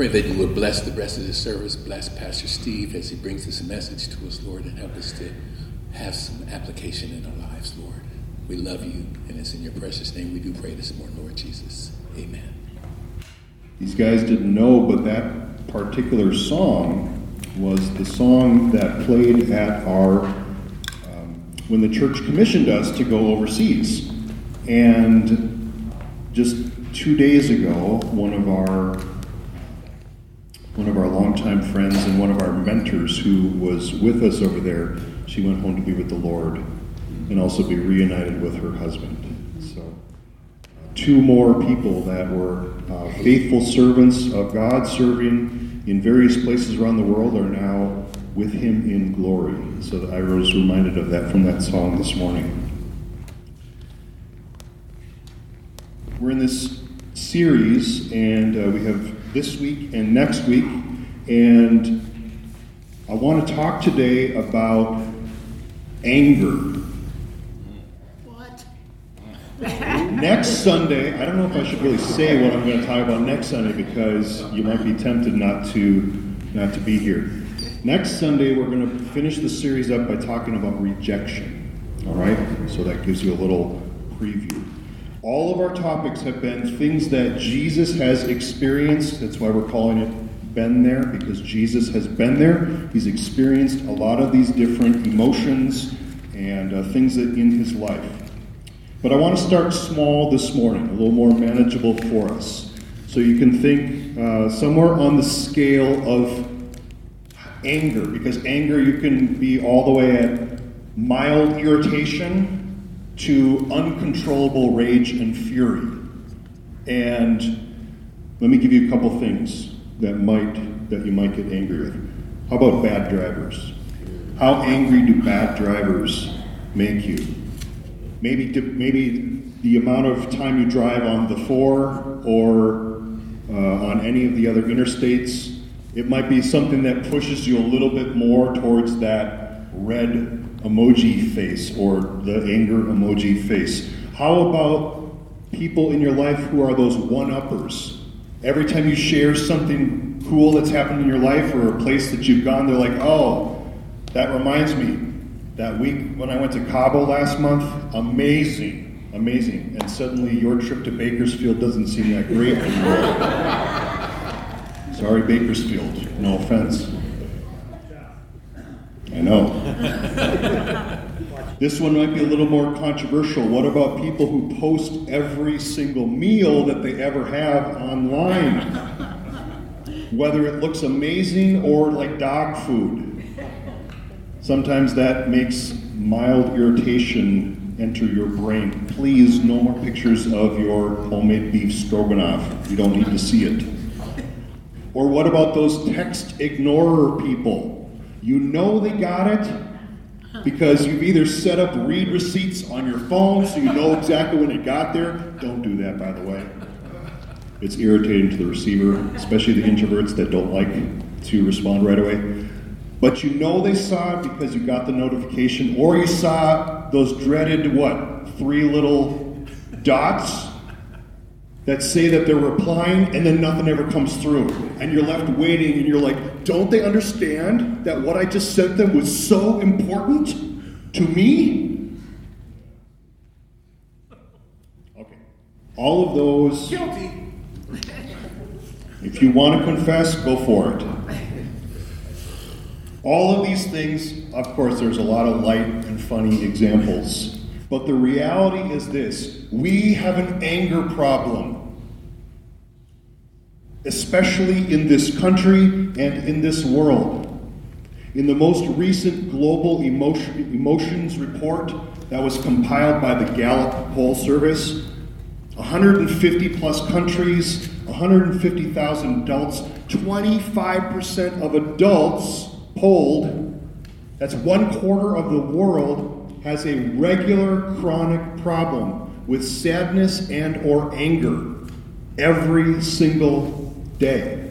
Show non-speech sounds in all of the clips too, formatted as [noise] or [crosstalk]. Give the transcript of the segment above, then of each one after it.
Pray that you will bless the rest of this service, bless Pastor Steve as he brings this message to us, Lord, and help us to have some application in our lives, Lord. We love you, and it's in your precious name we do pray this morning, Lord Jesus. Amen. These guys didn't know, but that particular song was the song that played at our, um, when the church commissioned us to go overseas. And just two days ago, one of our one of our longtime friends and one of our mentors who was with us over there, she went home to be with the Lord and also be reunited with her husband. So, two more people that were uh, faithful servants of God, serving in various places around the world, are now with Him in glory. So, I was reminded of that from that song this morning. We're in this series, and uh, we have this week and next week. And I want to talk today about anger. What? [laughs] Next Sunday, I don't know if I should really say what I'm going to talk about next Sunday because you might be tempted not to not to be here. Next Sunday, we're going to finish the series up by talking about rejection. All right? So that gives you a little preview. All of our topics have been things that Jesus has experienced. That's why we're calling it Been There, because Jesus has been there. He's experienced a lot of these different emotions and uh, things that in his life. But I want to start small this morning, a little more manageable for us. So you can think uh, somewhere on the scale of anger, because anger you can be all the way at mild irritation to uncontrollable rage and fury. And let me give you a couple things that might that you might get angry with. How about bad drivers? How angry do bad drivers make you? Maybe maybe the amount of time you drive on the four or uh, on any of the other interstates. It might be something that pushes you a little bit more towards that red emoji face or the anger emoji face? How about people in your life who are those one uppers? Every time you share something cool that's happened in your life or a place that you've gone, they're like, oh, that reminds me. That week when I went to Cabo last month, amazing, amazing. And suddenly your trip to Bakersfield doesn't seem that great anymore. [laughs] Sorry, Bakersfield, no offense. I know. this one might be a little more controversial. What about people who post every single meal that they ever have online? Whether it looks amazing or like dog food. Sometimes that makes mild irritation enter your brain. Please, no more pictures of your homemade beef stroganoff. You don't need to see it. Or what about those text ignorer people? You know they got it because you've either set up read receipts on your phone so you know exactly when it got there. Don't do that, by the way. It's irritating to the receiver, especially the introverts that don't like to respond right away. But you know they saw it because you got the notification, or you saw those dreaded, what, three little dots that say that they're replying and then nothing ever comes through. And you're left waiting and you're like, don't they understand that what I just sent them was so important to me? Okay. All of those. Guilty. If you want to confess, go for it. All of these things, of course, there's a lot of light and funny examples. But the reality is this we have an anger problem, especially in this country and in this world. In the most recent Global Emotion, Emotions report that was compiled by the Gallup Poll Service, 150 plus countries, 150,000 adults, 25% of adults polled, that's one quarter of the world, has a regular chronic problem with sadness and or anger every single day.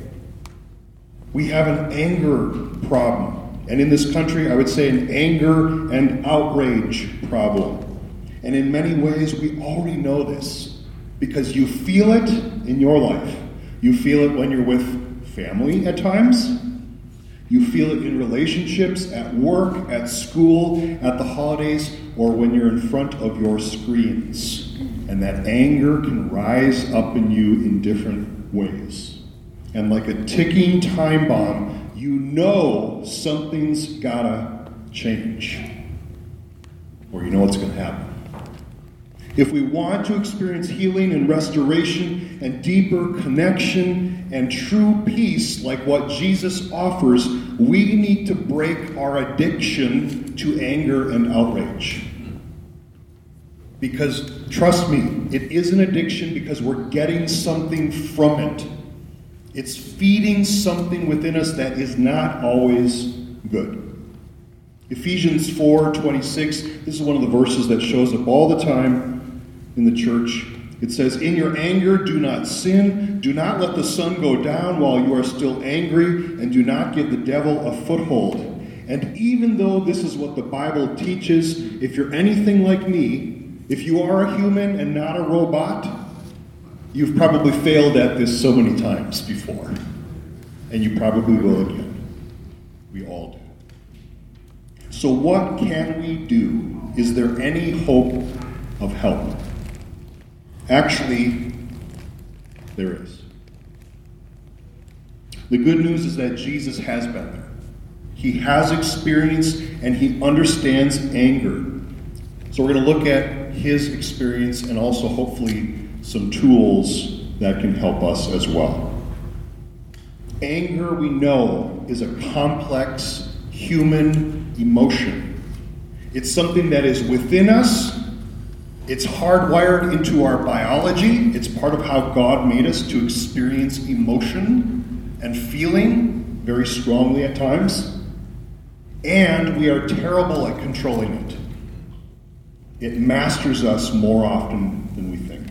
We have an anger problem. And in this country, I would say an anger and outrage problem. And in many ways, we already know this because you feel it in your life. You feel it when you're with family at times. You feel it in relationships, at work, at school, at the holidays, or when you're in front of your screens. And that anger can rise up in you in different ways. And like a ticking time bomb, you know something's gotta change. Or you know what's gonna happen. If we want to experience healing and restoration and deeper connection and true peace like what Jesus offers, we need to break our addiction to anger and outrage. Because trust me, it is an addiction because we're getting something from it. It's feeding something within us that is not always good. Ephesians 4:26, this is one of the verses that shows up all the time in the church. It says, In your anger, do not sin. Do not let the sun go down while you are still angry, and do not give the devil a foothold. And even though this is what the Bible teaches, if you're anything like me, if you are a human and not a robot, you've probably failed at this so many times before. And you probably will again. We all do. So, what can we do? Is there any hope of help? Actually, there is. The good news is that Jesus has been there. He has experienced and he understands anger. So we're going to look at his experience and also hopefully some tools that can help us as well. Anger, we know, is a complex human emotion. It's something that is within us it's hardwired into our biology. It's part of how God made us to experience emotion and feeling very strongly at times. And we are terrible at controlling it. It masters us more often than we think.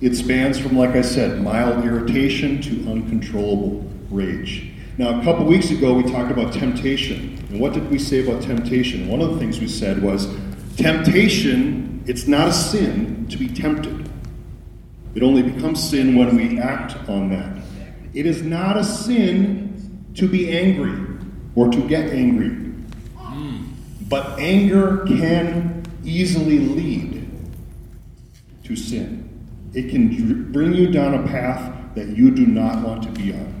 It spans from, like I said, mild irritation to uncontrollable rage. Now, a couple weeks ago, we talked about temptation. And what did we say about temptation? One of the things we said was Temptation, it's not a sin to be tempted. It only becomes sin when we act on that. It is not a sin to be angry or to get angry. But anger can easily lead to sin. It can bring you down a path that you do not want to be on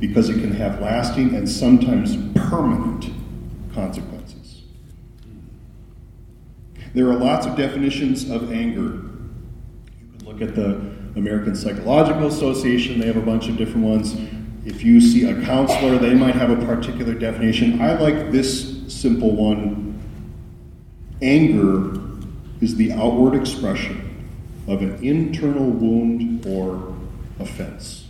because it can have lasting and sometimes permanent consequences. There are lots of definitions of anger. You can look at the American Psychological Association, they have a bunch of different ones. If you see a counselor, they might have a particular definition. I like this simple one anger is the outward expression of an internal wound or offense.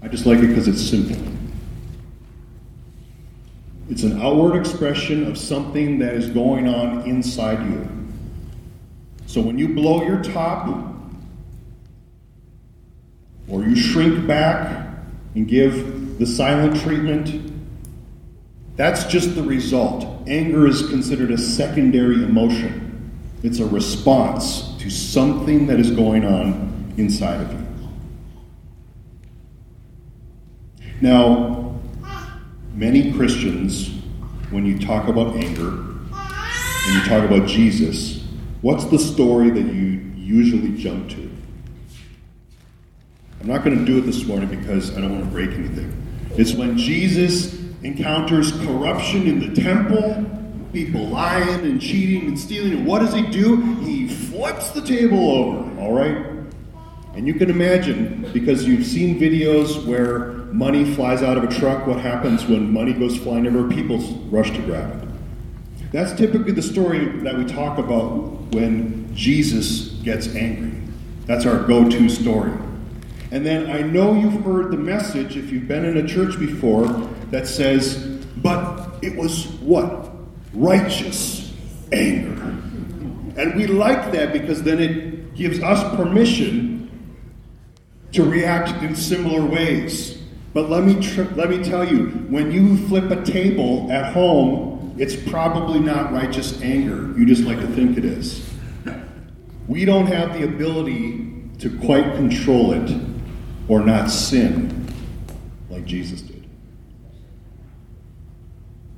I just like it because it's simple. It's an outward expression of something that is going on inside you. So when you blow your top, or you shrink back and give the silent treatment, that's just the result. Anger is considered a secondary emotion, it's a response to something that is going on inside of you. Now, many Christians, when you talk about anger and you talk about Jesus, what's the story that you usually jump to? I'm not going to do it this morning because I don't want to break anything. It's when Jesus encounters corruption in the temple, people lying and cheating and stealing. And what does he do? He flips the table over, all right? And you can imagine, because you've seen videos where money flies out of a truck, what happens when money goes flying everywhere? People rush to grab it. That's typically the story that we talk about when Jesus gets angry. That's our go to story. And then I know you've heard the message, if you've been in a church before, that says, but it was what? Righteous anger. And we like that because then it gives us permission to react in similar ways. But let me, tr- let me tell you, when you flip a table at home, it's probably not righteous anger. You just like to think it is. We don't have the ability to quite control it or not sin like Jesus did?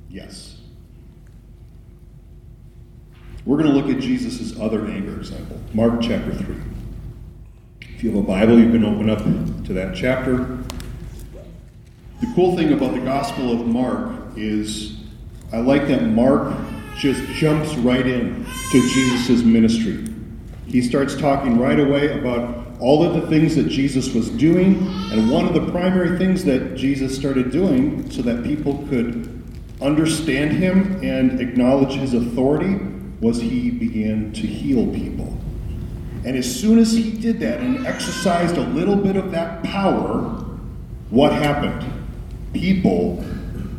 Yes. We're going to look at Jesus' other anger example, Mark chapter 3. If you have a Bible, you can open up to that chapter. The cool thing about the Gospel of Mark is I like that Mark just jumps right in to Jesus' ministry. He starts talking right away about all of the things that Jesus was doing, and one of the primary things that Jesus started doing so that people could understand him and acknowledge his authority was he began to heal people. And as soon as he did that and exercised a little bit of that power, what happened? People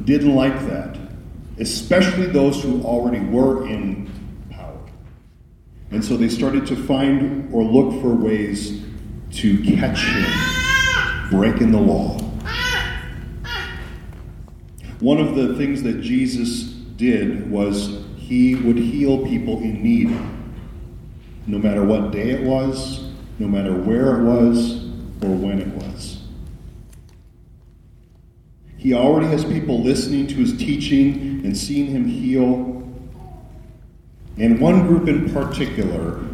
didn't like that, especially those who already were in power. And so they started to find or look for ways to catch him breaking the law. One of the things that Jesus did was he would heal people in need, no matter what day it was, no matter where it was, or when it was. He already has people listening to his teaching and seeing him heal. And one group in particular,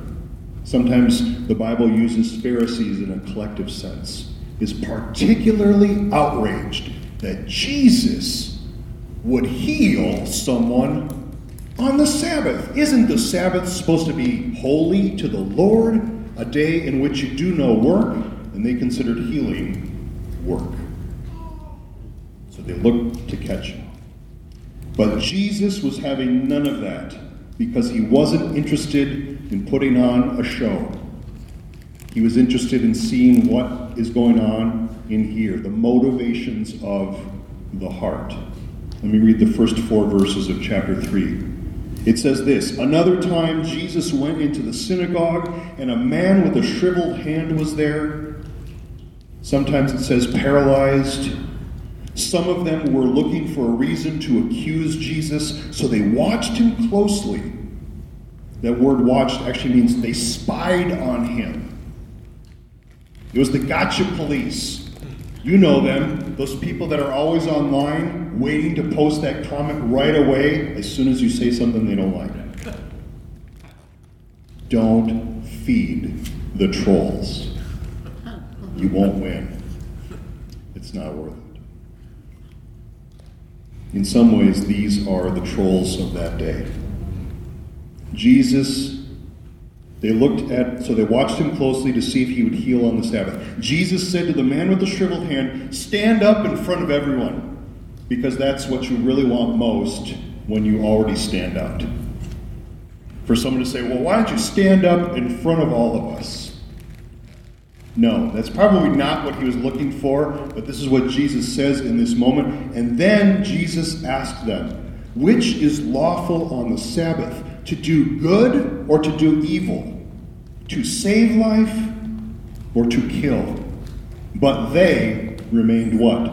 sometimes the Bible uses Pharisees in a collective sense, is particularly outraged that Jesus would heal someone on the Sabbath. Isn't the Sabbath supposed to be holy to the Lord, a day in which you do no work? And they considered healing work. So they looked to catch him. But Jesus was having none of that because he wasn't interested in putting on a show. He was interested in seeing what is going on in here, the motivations of the heart. Let me read the first four verses of chapter 3. It says this Another time Jesus went into the synagogue, and a man with a shriveled hand was there. Sometimes it says paralyzed. Some of them were looking for a reason to accuse Jesus, so they watched him closely. That word watched actually means they spied on him. It was the gotcha police. You know them, those people that are always online waiting to post that comment right away as soon as you say something they don't like. Don't feed the trolls. You won't win. It's not worth it. In some ways, these are the trolls of that day. Jesus they looked at, so they watched him closely to see if he would heal on the Sabbath. Jesus said to the man with the shriveled hand, Stand up in front of everyone, because that's what you really want most when you already stand out. For someone to say, Well, why don't you stand up in front of all of us? No, that's probably not what he was looking for, but this is what Jesus says in this moment. And then Jesus asked them, Which is lawful on the Sabbath? To do good or to do evil, to save life or to kill. But they remained what?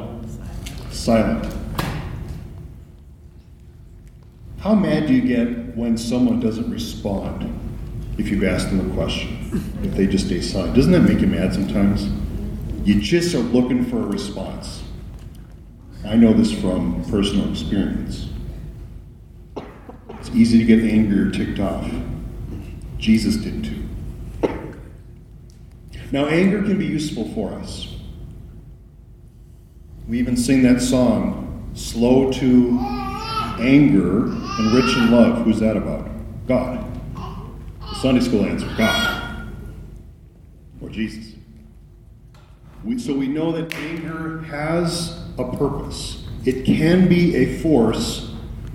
Silent. How mad do you get when someone doesn't respond if you've asked them a question? If they just stay silent? Doesn't that make you mad sometimes? You just are looking for a response. I know this from personal experience. It's easy to get angry or ticked off. Jesus did too. Now, anger can be useful for us. We even sing that song, Slow to Anger and Rich in Love. Who's that about? God. The Sunday school answer God. Or Jesus. We, so we know that anger has a purpose, it can be a force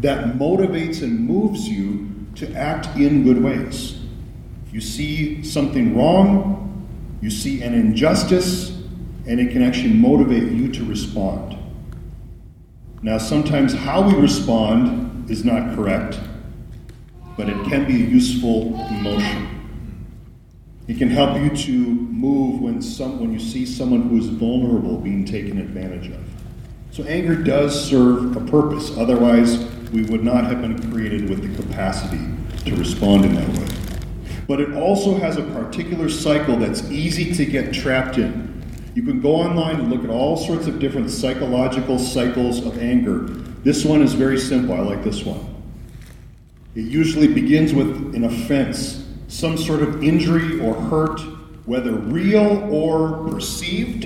that motivates and moves you to act in good ways. You see something wrong, you see an injustice, and it can actually motivate you to respond. Now, sometimes how we respond is not correct, but it can be a useful emotion. It can help you to move when, some, when you see someone who is vulnerable being taken advantage of. So, anger does serve a purpose. Otherwise, we would not have been created with the capacity to respond in that way. But it also has a particular cycle that's easy to get trapped in. You can go online and look at all sorts of different psychological cycles of anger. This one is very simple. I like this one. It usually begins with an offense, some sort of injury or hurt, whether real or perceived.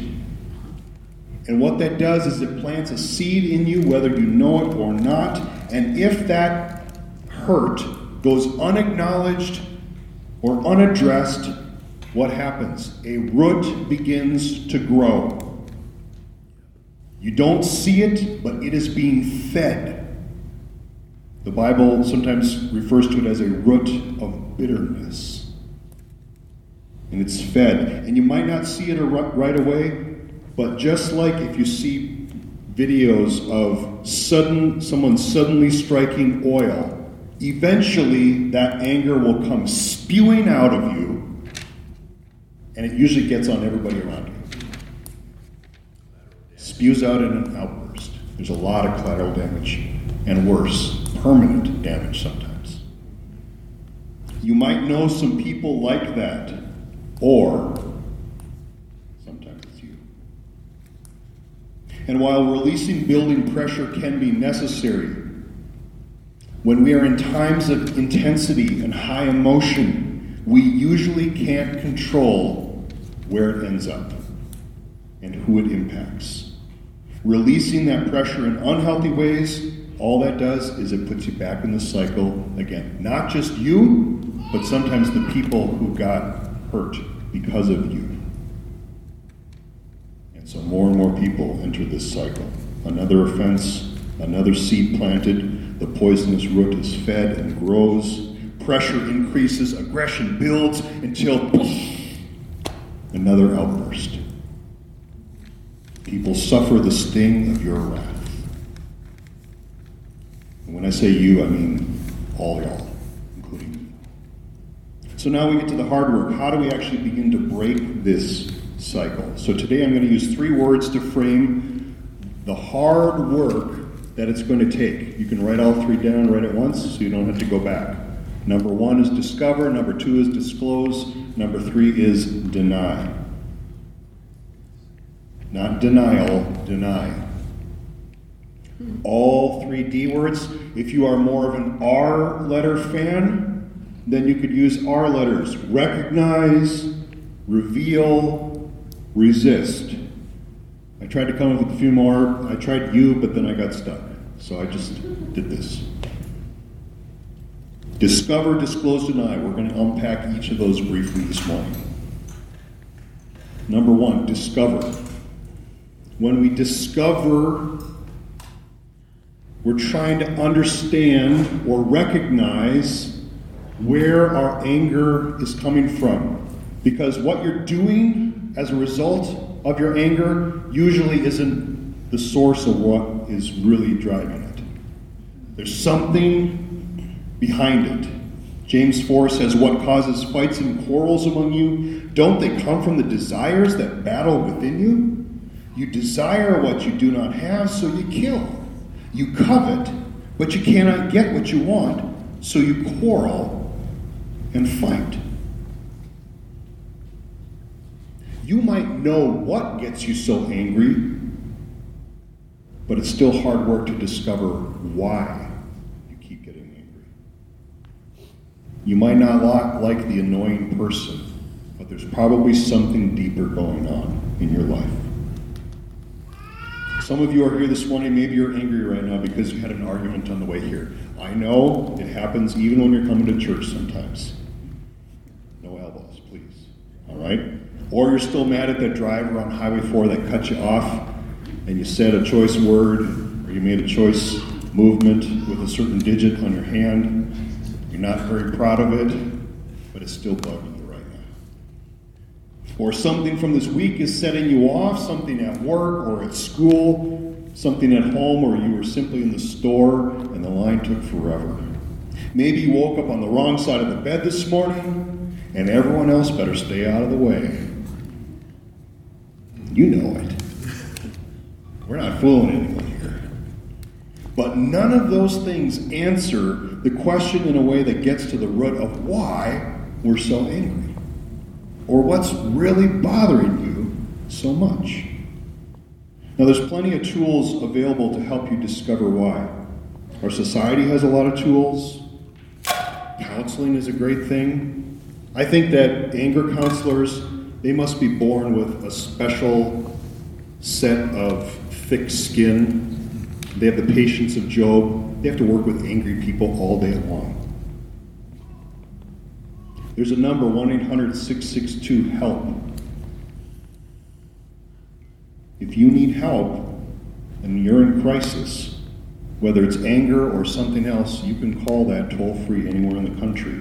And what that does is it plants a seed in you, whether you know it or not. And if that hurt goes unacknowledged or unaddressed, what happens? A root begins to grow. You don't see it, but it is being fed. The Bible sometimes refers to it as a root of bitterness. And it's fed. And you might not see it right away, but just like if you see videos of sudden someone suddenly striking oil, eventually that anger will come spewing out of you and it usually gets on everybody around you. Spews out in an outburst. There's a lot of collateral damage, and worse, permanent damage sometimes. You might know some people like that, or sometimes it's you. And while releasing building pressure can be necessary, when we are in times of intensity and high emotion, we usually can't control where it ends up and who it impacts. Releasing that pressure in unhealthy ways, all that does is it puts you back in the cycle again. Not just you, but sometimes the people who got hurt because of you. So more and more people enter this cycle. Another offense, another seed planted, the poisonous root is fed and grows. Pressure increases, aggression builds until another outburst. People suffer the sting of your wrath. And when I say you, I mean all y'all, including me. So now we get to the hard work. How do we actually begin to break this cycle? So today I'm going to use three words to frame the hard work that it's going to take. You can write all three down right at once so you don't have to go back. Number one is discover, number two is disclose, number three is deny. Not denial, deny. All three D words. If you are more of an R letter fan, then you could use R letters recognize, reveal, resist. I tried to come up with a few more. I tried you, but then I got stuck. So I just did this. Discover, disclose, deny. We're going to unpack each of those briefly this morning. Number one, discover. When we discover, we're trying to understand or recognize where our anger is coming from. Because what you're doing as a result of your anger usually isn't the source of what is really driving it. There's something behind it. James 4 says, What causes fights and quarrels among you? Don't they come from the desires that battle within you? You desire what you do not have, so you kill. You covet, but you cannot get what you want, so you quarrel and fight. You might know what gets you so angry, but it's still hard work to discover why. You keep getting angry. You might not like the annoying person, but there's probably something deeper going on in your life. Some of you are here this morning, maybe you're angry right now because you had an argument on the way here. I know it happens even when you're coming to church sometimes. No elbows, please. All right? Or you're still mad at that driver on Highway 4 that cut you off and you said a choice word or you made a choice movement with a certain digit on your hand you're not very proud of it, but it's still bugging you right now. Or something from this week is setting you off, something at work or at school, something at home, or you were simply in the store and the line took forever. Maybe you woke up on the wrong side of the bed this morning, and everyone else better stay out of the way. You know it. We're not fooling anyone here. But none of those things answer the question in a way that gets to the root of why we're so angry or what's really bothering you so much? Now, there's plenty of tools available to help you discover why. Our society has a lot of tools. Counseling is a great thing. I think that anger counselors, they must be born with a special set of thick skin. They have the patience of Job. They have to work with angry people all day long. There's a number 1 800 662 HELP. If you need help and you're in crisis, whether it's anger or something else, you can call that toll free anywhere in the country.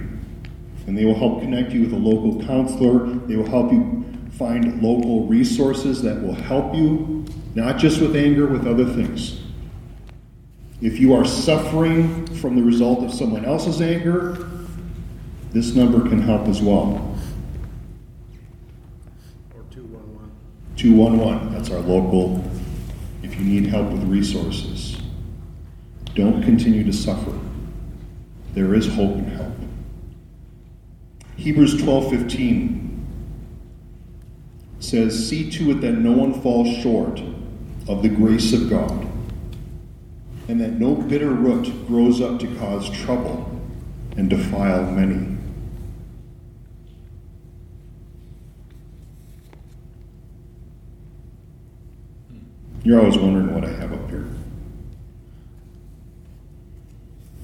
And they will help connect you with a local counselor. They will help you find local resources that will help you, not just with anger, with other things. If you are suffering from the result of someone else's anger, this number can help as well. Or 211. 211, that's our local, if you need help with resources. Don't continue to suffer. There is hope and help. Hebrews 12:15 says, "See to it that no one falls short of the grace of God, and that no bitter root grows up to cause trouble and defile many." You're always wondering what I have up here.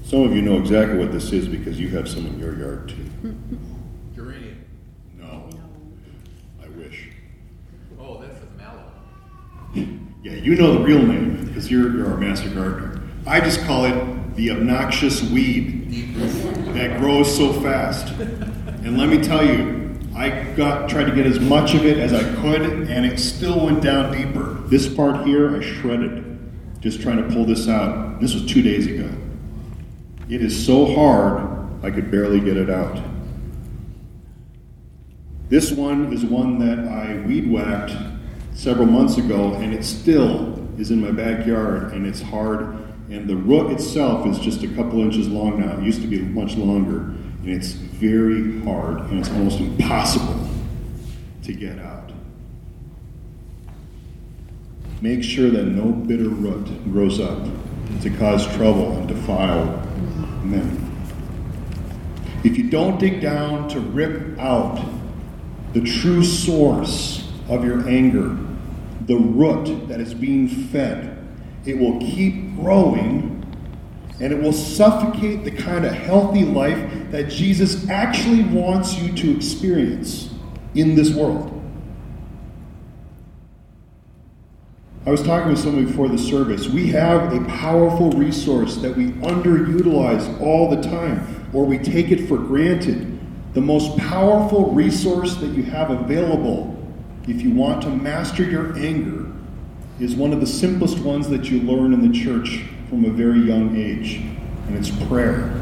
Some of you know exactly what this is because you have some in your yard too. [laughs] Geranium. No, I wish. Oh, that's a mallow. Yeah, you know the real name because you're, you're our master gardener. I just call it the obnoxious weed that grows so fast. And let me tell you, I got tried to get as much of it as I could, and it still went down deeper. This part here, I shredded, just trying to pull this out. This was two days ago. It is so hard, I could barely get it out. This one is one that I weed whacked several months ago, and it still is in my backyard, and it's hard. And the root itself is just a couple inches long now. It used to be much longer, and it's very hard, and it's almost impossible to get out. Make sure that no bitter root grows up to cause trouble and defile men. If you don't dig down to rip out the true source of your anger, the root that is being fed, it will keep growing and it will suffocate the kind of healthy life that Jesus actually wants you to experience in this world. I was talking with someone before the service. We have a powerful resource that we underutilize all the time, or we take it for granted. The most powerful resource that you have available if you want to master your anger is one of the simplest ones that you learn in the church from a very young age, and it's prayer.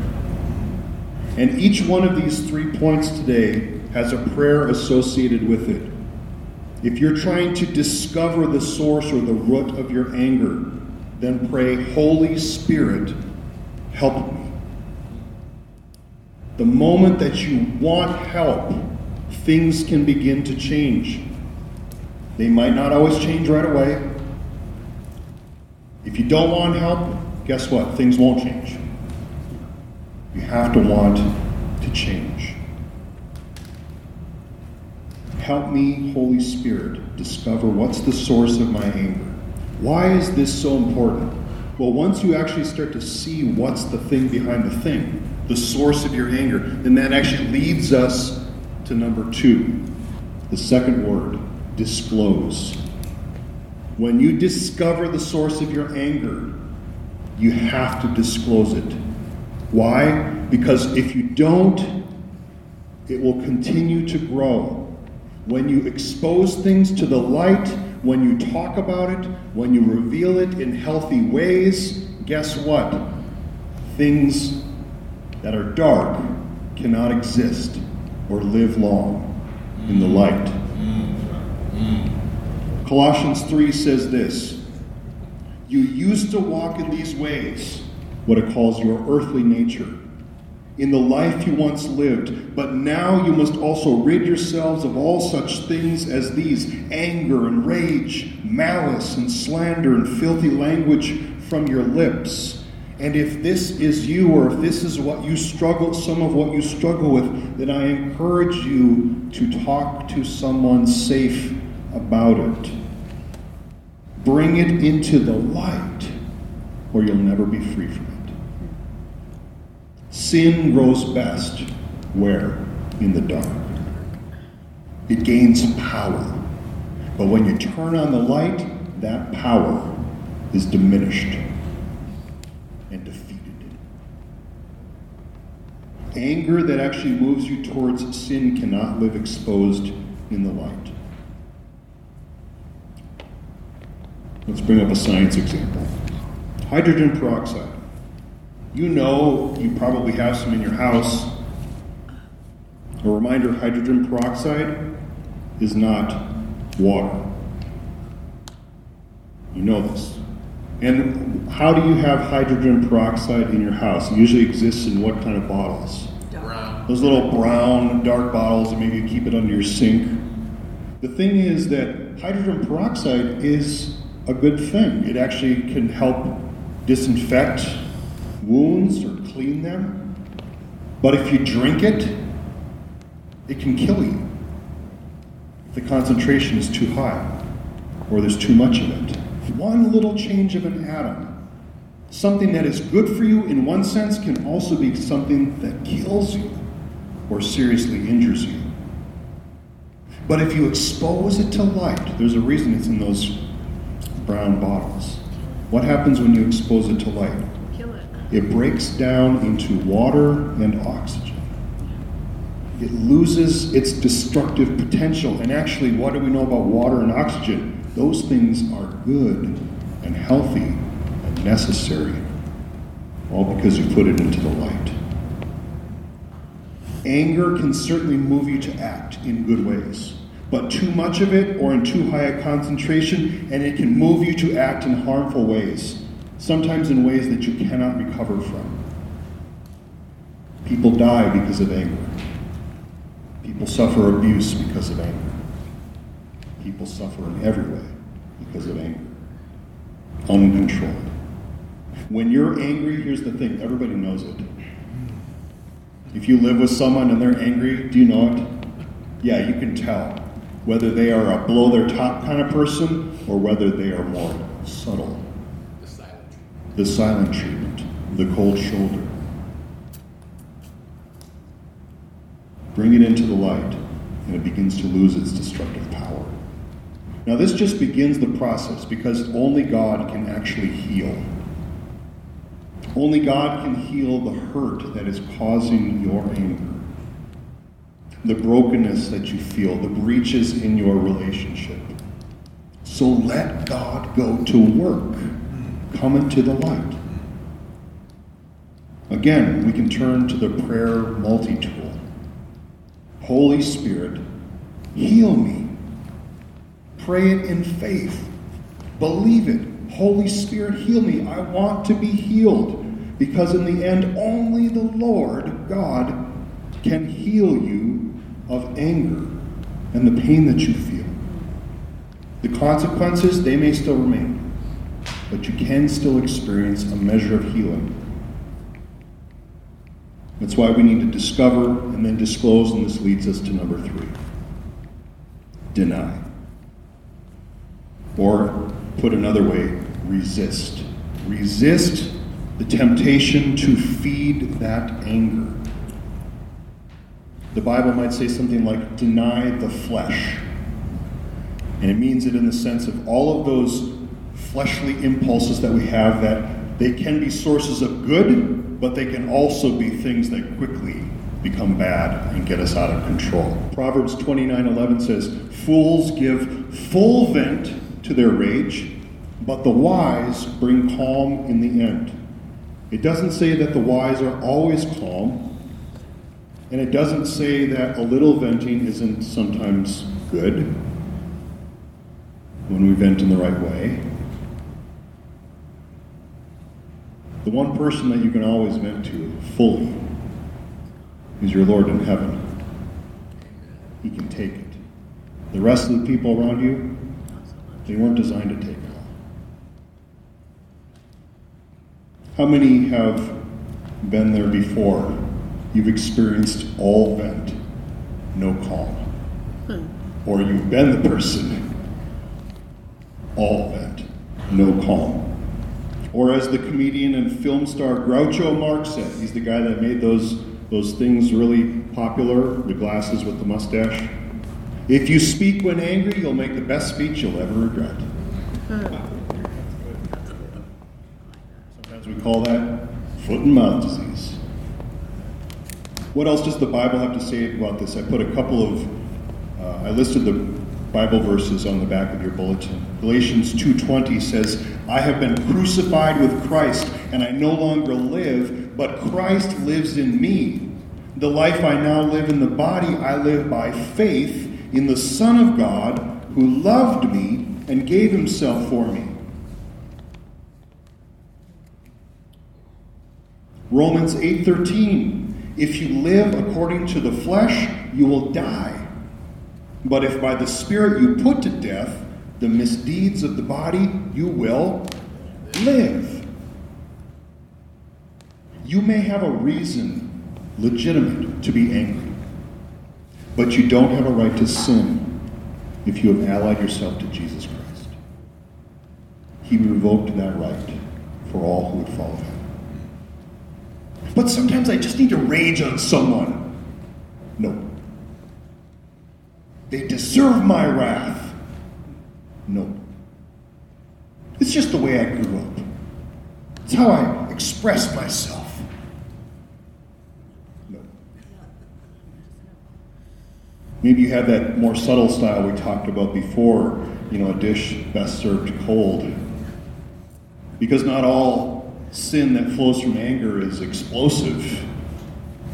And each one of these three points today has a prayer associated with it. If you're trying to discover the source or the root of your anger, then pray, Holy Spirit, help me. The moment that you want help, things can begin to change. They might not always change right away. If you don't want help, guess what? Things won't change. You have to want to change. Help me, Holy Spirit, discover what's the source of my anger. Why is this so important? Well, once you actually start to see what's the thing behind the thing, the source of your anger, then that actually leads us to number two, the second word disclose. When you discover the source of your anger, you have to disclose it. Why? Because if you don't, it will continue to grow. When you expose things to the light, when you talk about it, when you reveal it in healthy ways, guess what? Things that are dark cannot exist or live long in the light. Colossians 3 says this You used to walk in these ways, what it calls your earthly nature, in the life you once lived, but now you must also rid yourselves of all such things as these anger and rage, malice and slander and filthy language from your lips. And if this is you, or if this is what you struggle, some of what you struggle with, then I encourage you to talk to someone safe about it. Bring it into the light, or you'll never be free from it. Sin grows best where? In the dark. It gains power. But when you turn on the light, that power is diminished and defeated. Anger that actually moves you towards sin cannot live exposed in the light. Let's bring up a science example. Hydrogen peroxide. You know you probably have some in your house. A reminder hydrogen peroxide is not water. You know this. And how do you have hydrogen peroxide in your house? It usually exists in what kind of bottles? Brown. Those little brown, dark bottles, and maybe you keep it under your sink. The thing is that hydrogen peroxide is a good thing. It actually can help disinfect wounds or clean them. But if you drink it, it can kill you if the concentration is too high or there's too much of it. One little change of an atom, something that is good for you in one sense, can also be something that kills you or seriously injures you. But if you expose it to light, there's a reason it's in those brown bottles. What happens when you expose it to light? Kill it. It breaks down into water and oxygen. It loses its destructive potential. And actually, what do we know about water and oxygen? Those things are good and healthy and necessary, all because you put it into the light. Anger can certainly move you to act in good ways, but too much of it or in too high a concentration, and it can move you to act in harmful ways, sometimes in ways that you cannot recover from. People die because of anger. People suffer abuse because of anger. People suffer in every way because of anger. Uncontrolled. When you're angry, here's the thing everybody knows it. If you live with someone and they're angry, do you know it? Yeah, you can tell whether they are a blow their top kind of person or whether they are more subtle. The silent. The silent treatment, the cold shoulder. Bring it into the light, and it begins to lose its destructive power. Now, this just begins the process because only God can actually heal. Only God can heal the hurt that is causing your anger, the brokenness that you feel, the breaches in your relationship. So let God go to work. Come into the light. Again, we can turn to the prayer multi tool. Holy Spirit, heal me. Pray it in faith. Believe it. Holy Spirit, heal me. I want to be healed because, in the end, only the Lord God can heal you of anger and the pain that you feel. The consequences, they may still remain, but you can still experience a measure of healing. That's why we need to discover and then disclose, and this leads us to number three deny. Or, put another way, resist. Resist the temptation to feed that anger. The Bible might say something like, deny the flesh. And it means it in the sense of all of those fleshly impulses that we have that they can be sources of good, but they can also be things that quickly become bad and get us out of control. Proverbs 29:11 says, "Fools give full vent to their rage, but the wise bring calm in the end." It doesn't say that the wise are always calm, and it doesn't say that a little venting isn't sometimes good when we vent in the right way. The one person that you can always vent to fully is your Lord in heaven. He can take it. The rest of the people around you, they weren't designed to take it. How many have been there before? You've experienced all vent, no calm. Or you've been the person, all vent, no calm. Or as the comedian and film star Groucho Marx said, he's the guy that made those, those things really popular, the glasses with the mustache. If you speak when angry, you'll make the best speech you'll ever regret. Sometimes we call that foot and mouth disease. What else does the Bible have to say about this? I put a couple of, uh, I listed the Bible verses on the back of your bulletin. Galatians 2:20 says, "I have been crucified with Christ, and I no longer live, but Christ lives in me. The life I now live in the body, I live by faith in the Son of God who loved me and gave himself for me." Romans 8:13 If you live according to the flesh, you will die. But if by the Spirit you put to death the misdeeds of the body, you will live. You may have a reason, legitimate, to be angry, but you don't have a right to sin if you have allied yourself to Jesus Christ. He revoked that right for all who would follow him. But sometimes I just need to rage on someone. No. They deserve my wrath. No. It's just the way I grew up. It's how I express myself. No. Maybe you have that more subtle style we talked about before, you know, a dish best served cold. Because not all sin that flows from anger is explosive.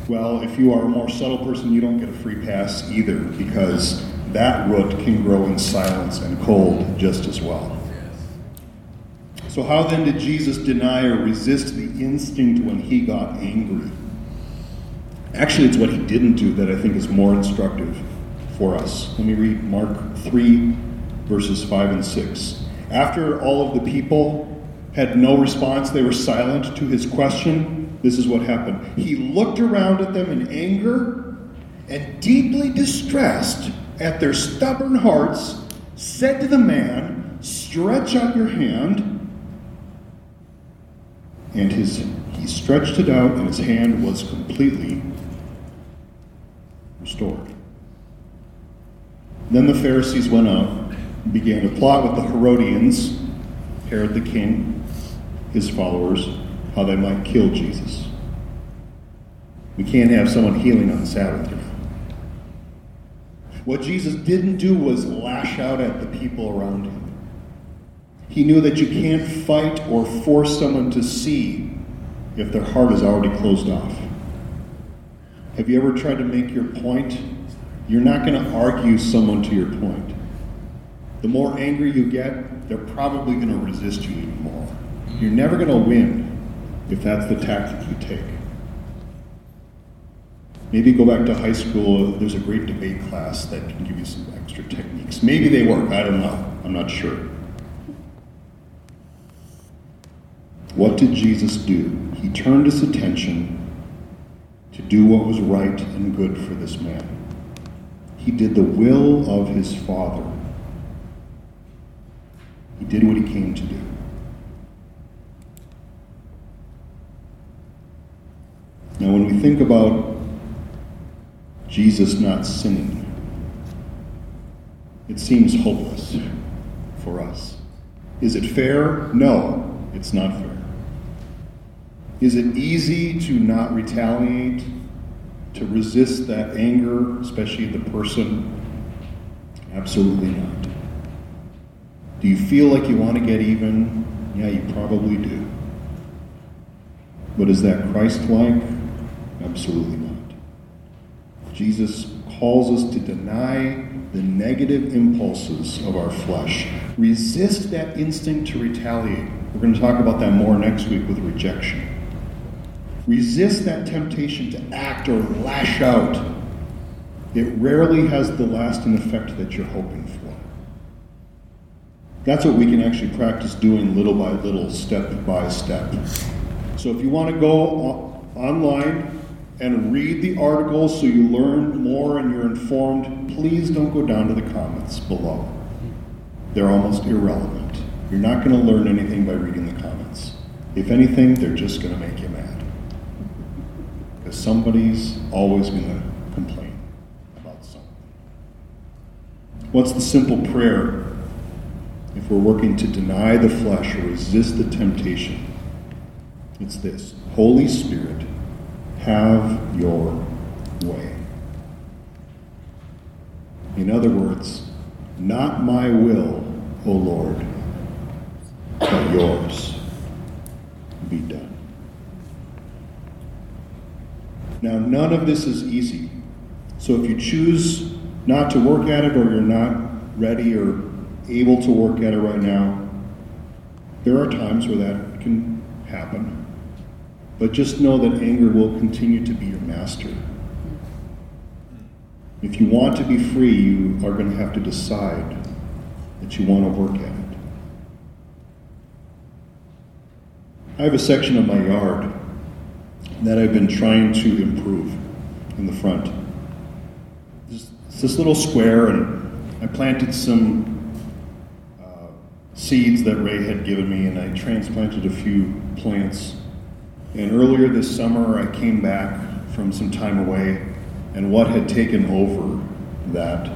Well, if you are a more subtle person, you don't get a free pass either, because that root can grow in silence and cold just as well. So, how then did Jesus deny or resist the instinct when he got angry? Actually, it's what he didn't do that I think is more instructive for us. Let me read Mark 3, verses 5 and 6. After all of the people had no response. They were silent to his question. This is what happened. He looked around at them in anger and, deeply distressed at their stubborn hearts, said to the man, Stretch out your hand. And his, he stretched it out, and his hand was completely restored. Then the Pharisees went out and began to plot with the Herodians, Herod the king, his followers how they might kill Jesus. We can't have someone healing on Sabbath. What Jesus didn't do was lash out at the people around him. He knew that you can't fight or force someone to see if their heart is already closed off. Have you ever tried to make your point? You're not going to argue someone to your point. The more angry you get, they're probably going to resist you even more. You're never going to win if that's the tactic you take. Maybe go back to high school. There's a great debate class that can give you some extra techniques. Maybe they work. I don't know. I'm not sure. What did Jesus do? He turned his attention to do what was right and good for this man. He did the will of his Father. He did what he came to do. Now, when we think about Jesus not sinning, it seems hopeless for us. Is it fair? No, it's not fair. Is it easy to not retaliate, to resist that anger, especially the person? Absolutely not. Do you feel like you want to get even? Yeah, you probably do. But is that Christ like? Absolutely not. Jesus calls us to deny the negative impulses of our flesh. Resist that instinct to retaliate. We're going to talk about that more next week with rejection. Resist that temptation to act or lash out. It rarely has the lasting effect that you're hoping for. That's what we can actually practice doing little by little, step by step. So if you want to go online and read the articles so you learn more and you're informed, please don't go down to the comments below. They're almost irrelevant. You're not going to learn anything by reading the comments. If anything, they're just going to make you mad. Because somebody's always going to complain about something. What's the simple prayer if we're working to deny the flesh or resist the temptation? It's this Holy Spirit, have your way. In other words, not my will, O Lord, but yours be done. Now, none of this is easy. So if you choose not to work at it or you're not ready or able to work at it right now, there are times where that can happen. But just know that anger will continue to be your master. If you want to be free, you are going to have to decide that you want to work at it. I have a section of my yard that I've been trying to improve in the front. It's this little square, and I planted some uh, seeds that Ray had given me, and I transplanted a few plants. And earlier this summer, I came back from some time away, and what had taken over that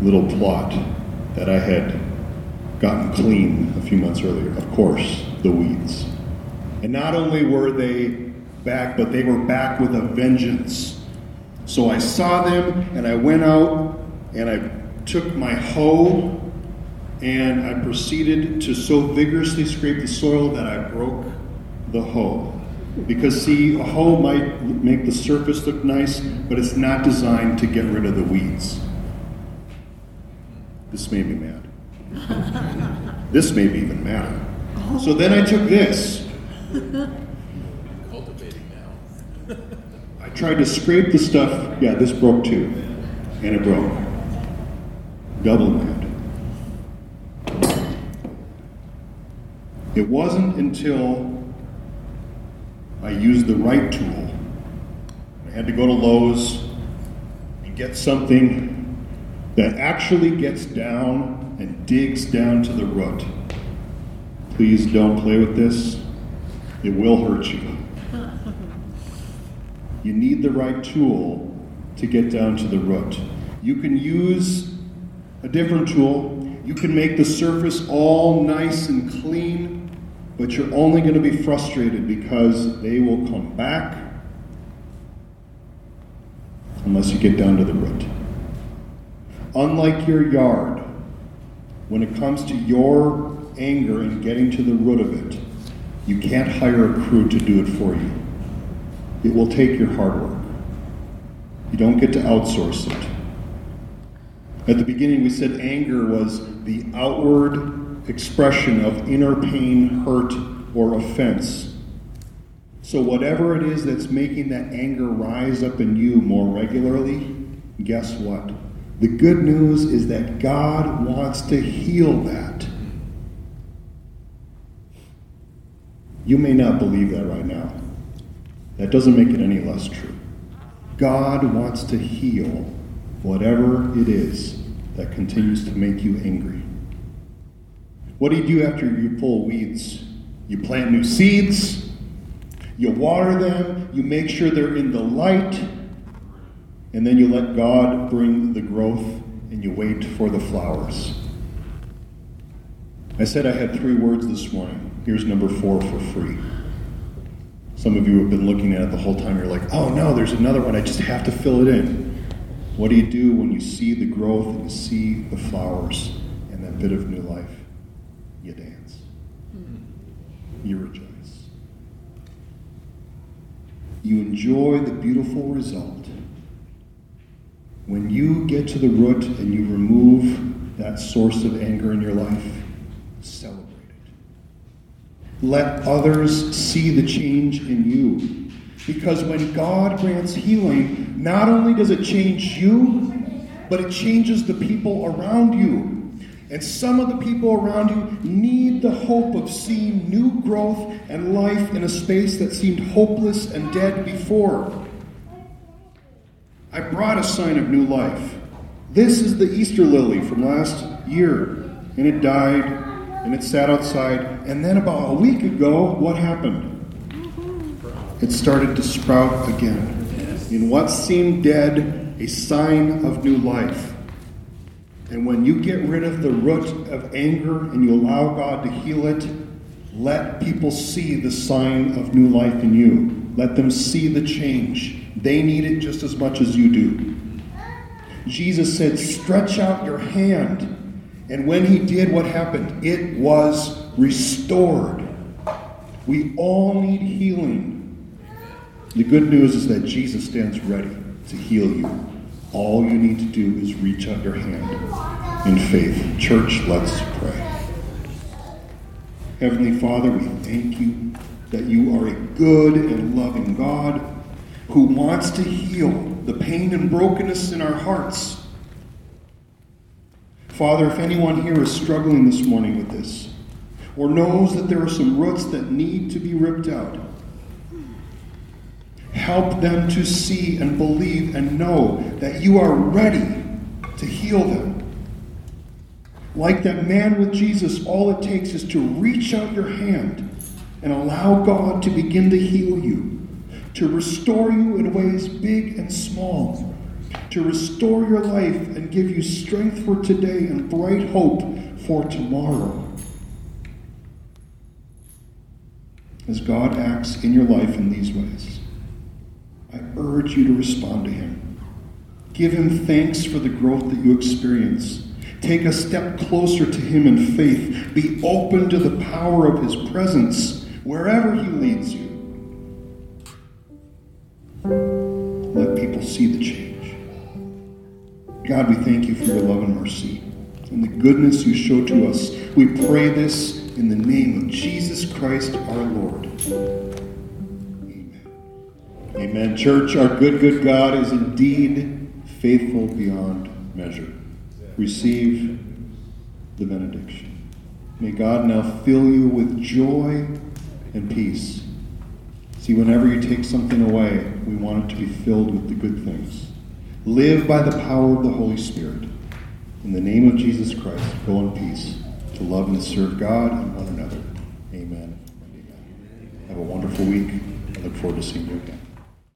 little plot that I had gotten clean a few months earlier, of course, the weeds. And not only were they back, but they were back with a vengeance. So I saw them, and I went out, and I took my hoe, and I proceeded to so vigorously scrape the soil that I broke the hoe. Because, see, a hoe might make the surface look nice, but it's not designed to get rid of the weeds. This made me mad. [laughs] this made me even madder. So then I took this. Cultivating now. I tried to scrape the stuff. Yeah, this broke too. And it broke. Double mad. It wasn't until I used the right tool. I had to go to Lowe's and get something that actually gets down and digs down to the root. Please don't play with this. It will hurt you. You need the right tool to get down to the root. You can use a different tool. You can make the surface all nice and clean, but you're only going to be frustrated because they will come back unless you get down to the root. Unlike your yard, when it comes to your anger and getting to the root of it, you can't hire a crew to do it for you. It will take your hard work. You don't get to outsource it. At the beginning, we said anger was the outward expression of inner pain, hurt, or offense. So, whatever it is that's making that anger rise up in you more regularly, guess what? The good news is that God wants to heal that. You may not believe that right now. That doesn't make it any less true. God wants to heal whatever it is that continues to make you angry. What do you do after you pull weeds? You plant new seeds, you water them, you make sure they're in the light, and then you let God bring the growth and you wait for the flowers. I said I had three words this morning. Here's number four for free. Some of you have been looking at it the whole time. You're like, oh no, there's another one. I just have to fill it in. What do you do when you see the growth and you see the flowers and that bit of new life? You dance. You rejoice. You enjoy the beautiful result. When you get to the root and you remove that source of anger in your life, celebrate it. Let others see the change in you. Because when God grants healing, not only does it change you, but it changes the people around you. And some of the people around you need the hope of seeing new growth and life in a space that seemed hopeless and dead before. I brought a sign of new life. This is the Easter lily from last year, and it died and it sat outside. And then about a week ago, what happened? It started to sprout again. In what seemed dead, a sign of new life. And when you get rid of the root of anger and you allow God to heal it, let people see the sign of new life in you. Let them see the change. They need it just as much as you do. Jesus said, Stretch out your hand. And when he did, what happened? It was restored. We all need healing. The good news is that Jesus stands ready to heal you. All you need to do is reach out your hand in faith. Church, let's pray. Heavenly Father, we thank you that you are a good and loving God who wants to heal the pain and brokenness in our hearts. Father, if anyone here is struggling this morning with this, or knows that there are some roots that need to be ripped out, help them to see and believe and know that you are ready to heal them. Like that man with Jesus, all it takes is to reach out your hand and allow God to begin to heal you, to restore you in ways big and small, to restore your life and give you strength for today and bright hope for tomorrow. As God acts in your life in these ways, I urge you to respond to Him. Give Him thanks for the growth that you experience Take a step closer to Him in faith. Be open to the power of His presence wherever He leads you. Let people see the change. God, we thank you for your love and mercy and the goodness you show to us. We pray this in the name of Jesus Christ our Lord. Amen. Church, our good, good God is indeed faithful beyond measure receive the benediction. May God now fill you with joy and peace. See, whenever you take something away, we want it to be filled with the good things. Live by the power of the Holy Spirit. In the name of Jesus Christ, go in peace to love and serve God and one another. Amen. Have a wonderful week. I look forward to seeing you again.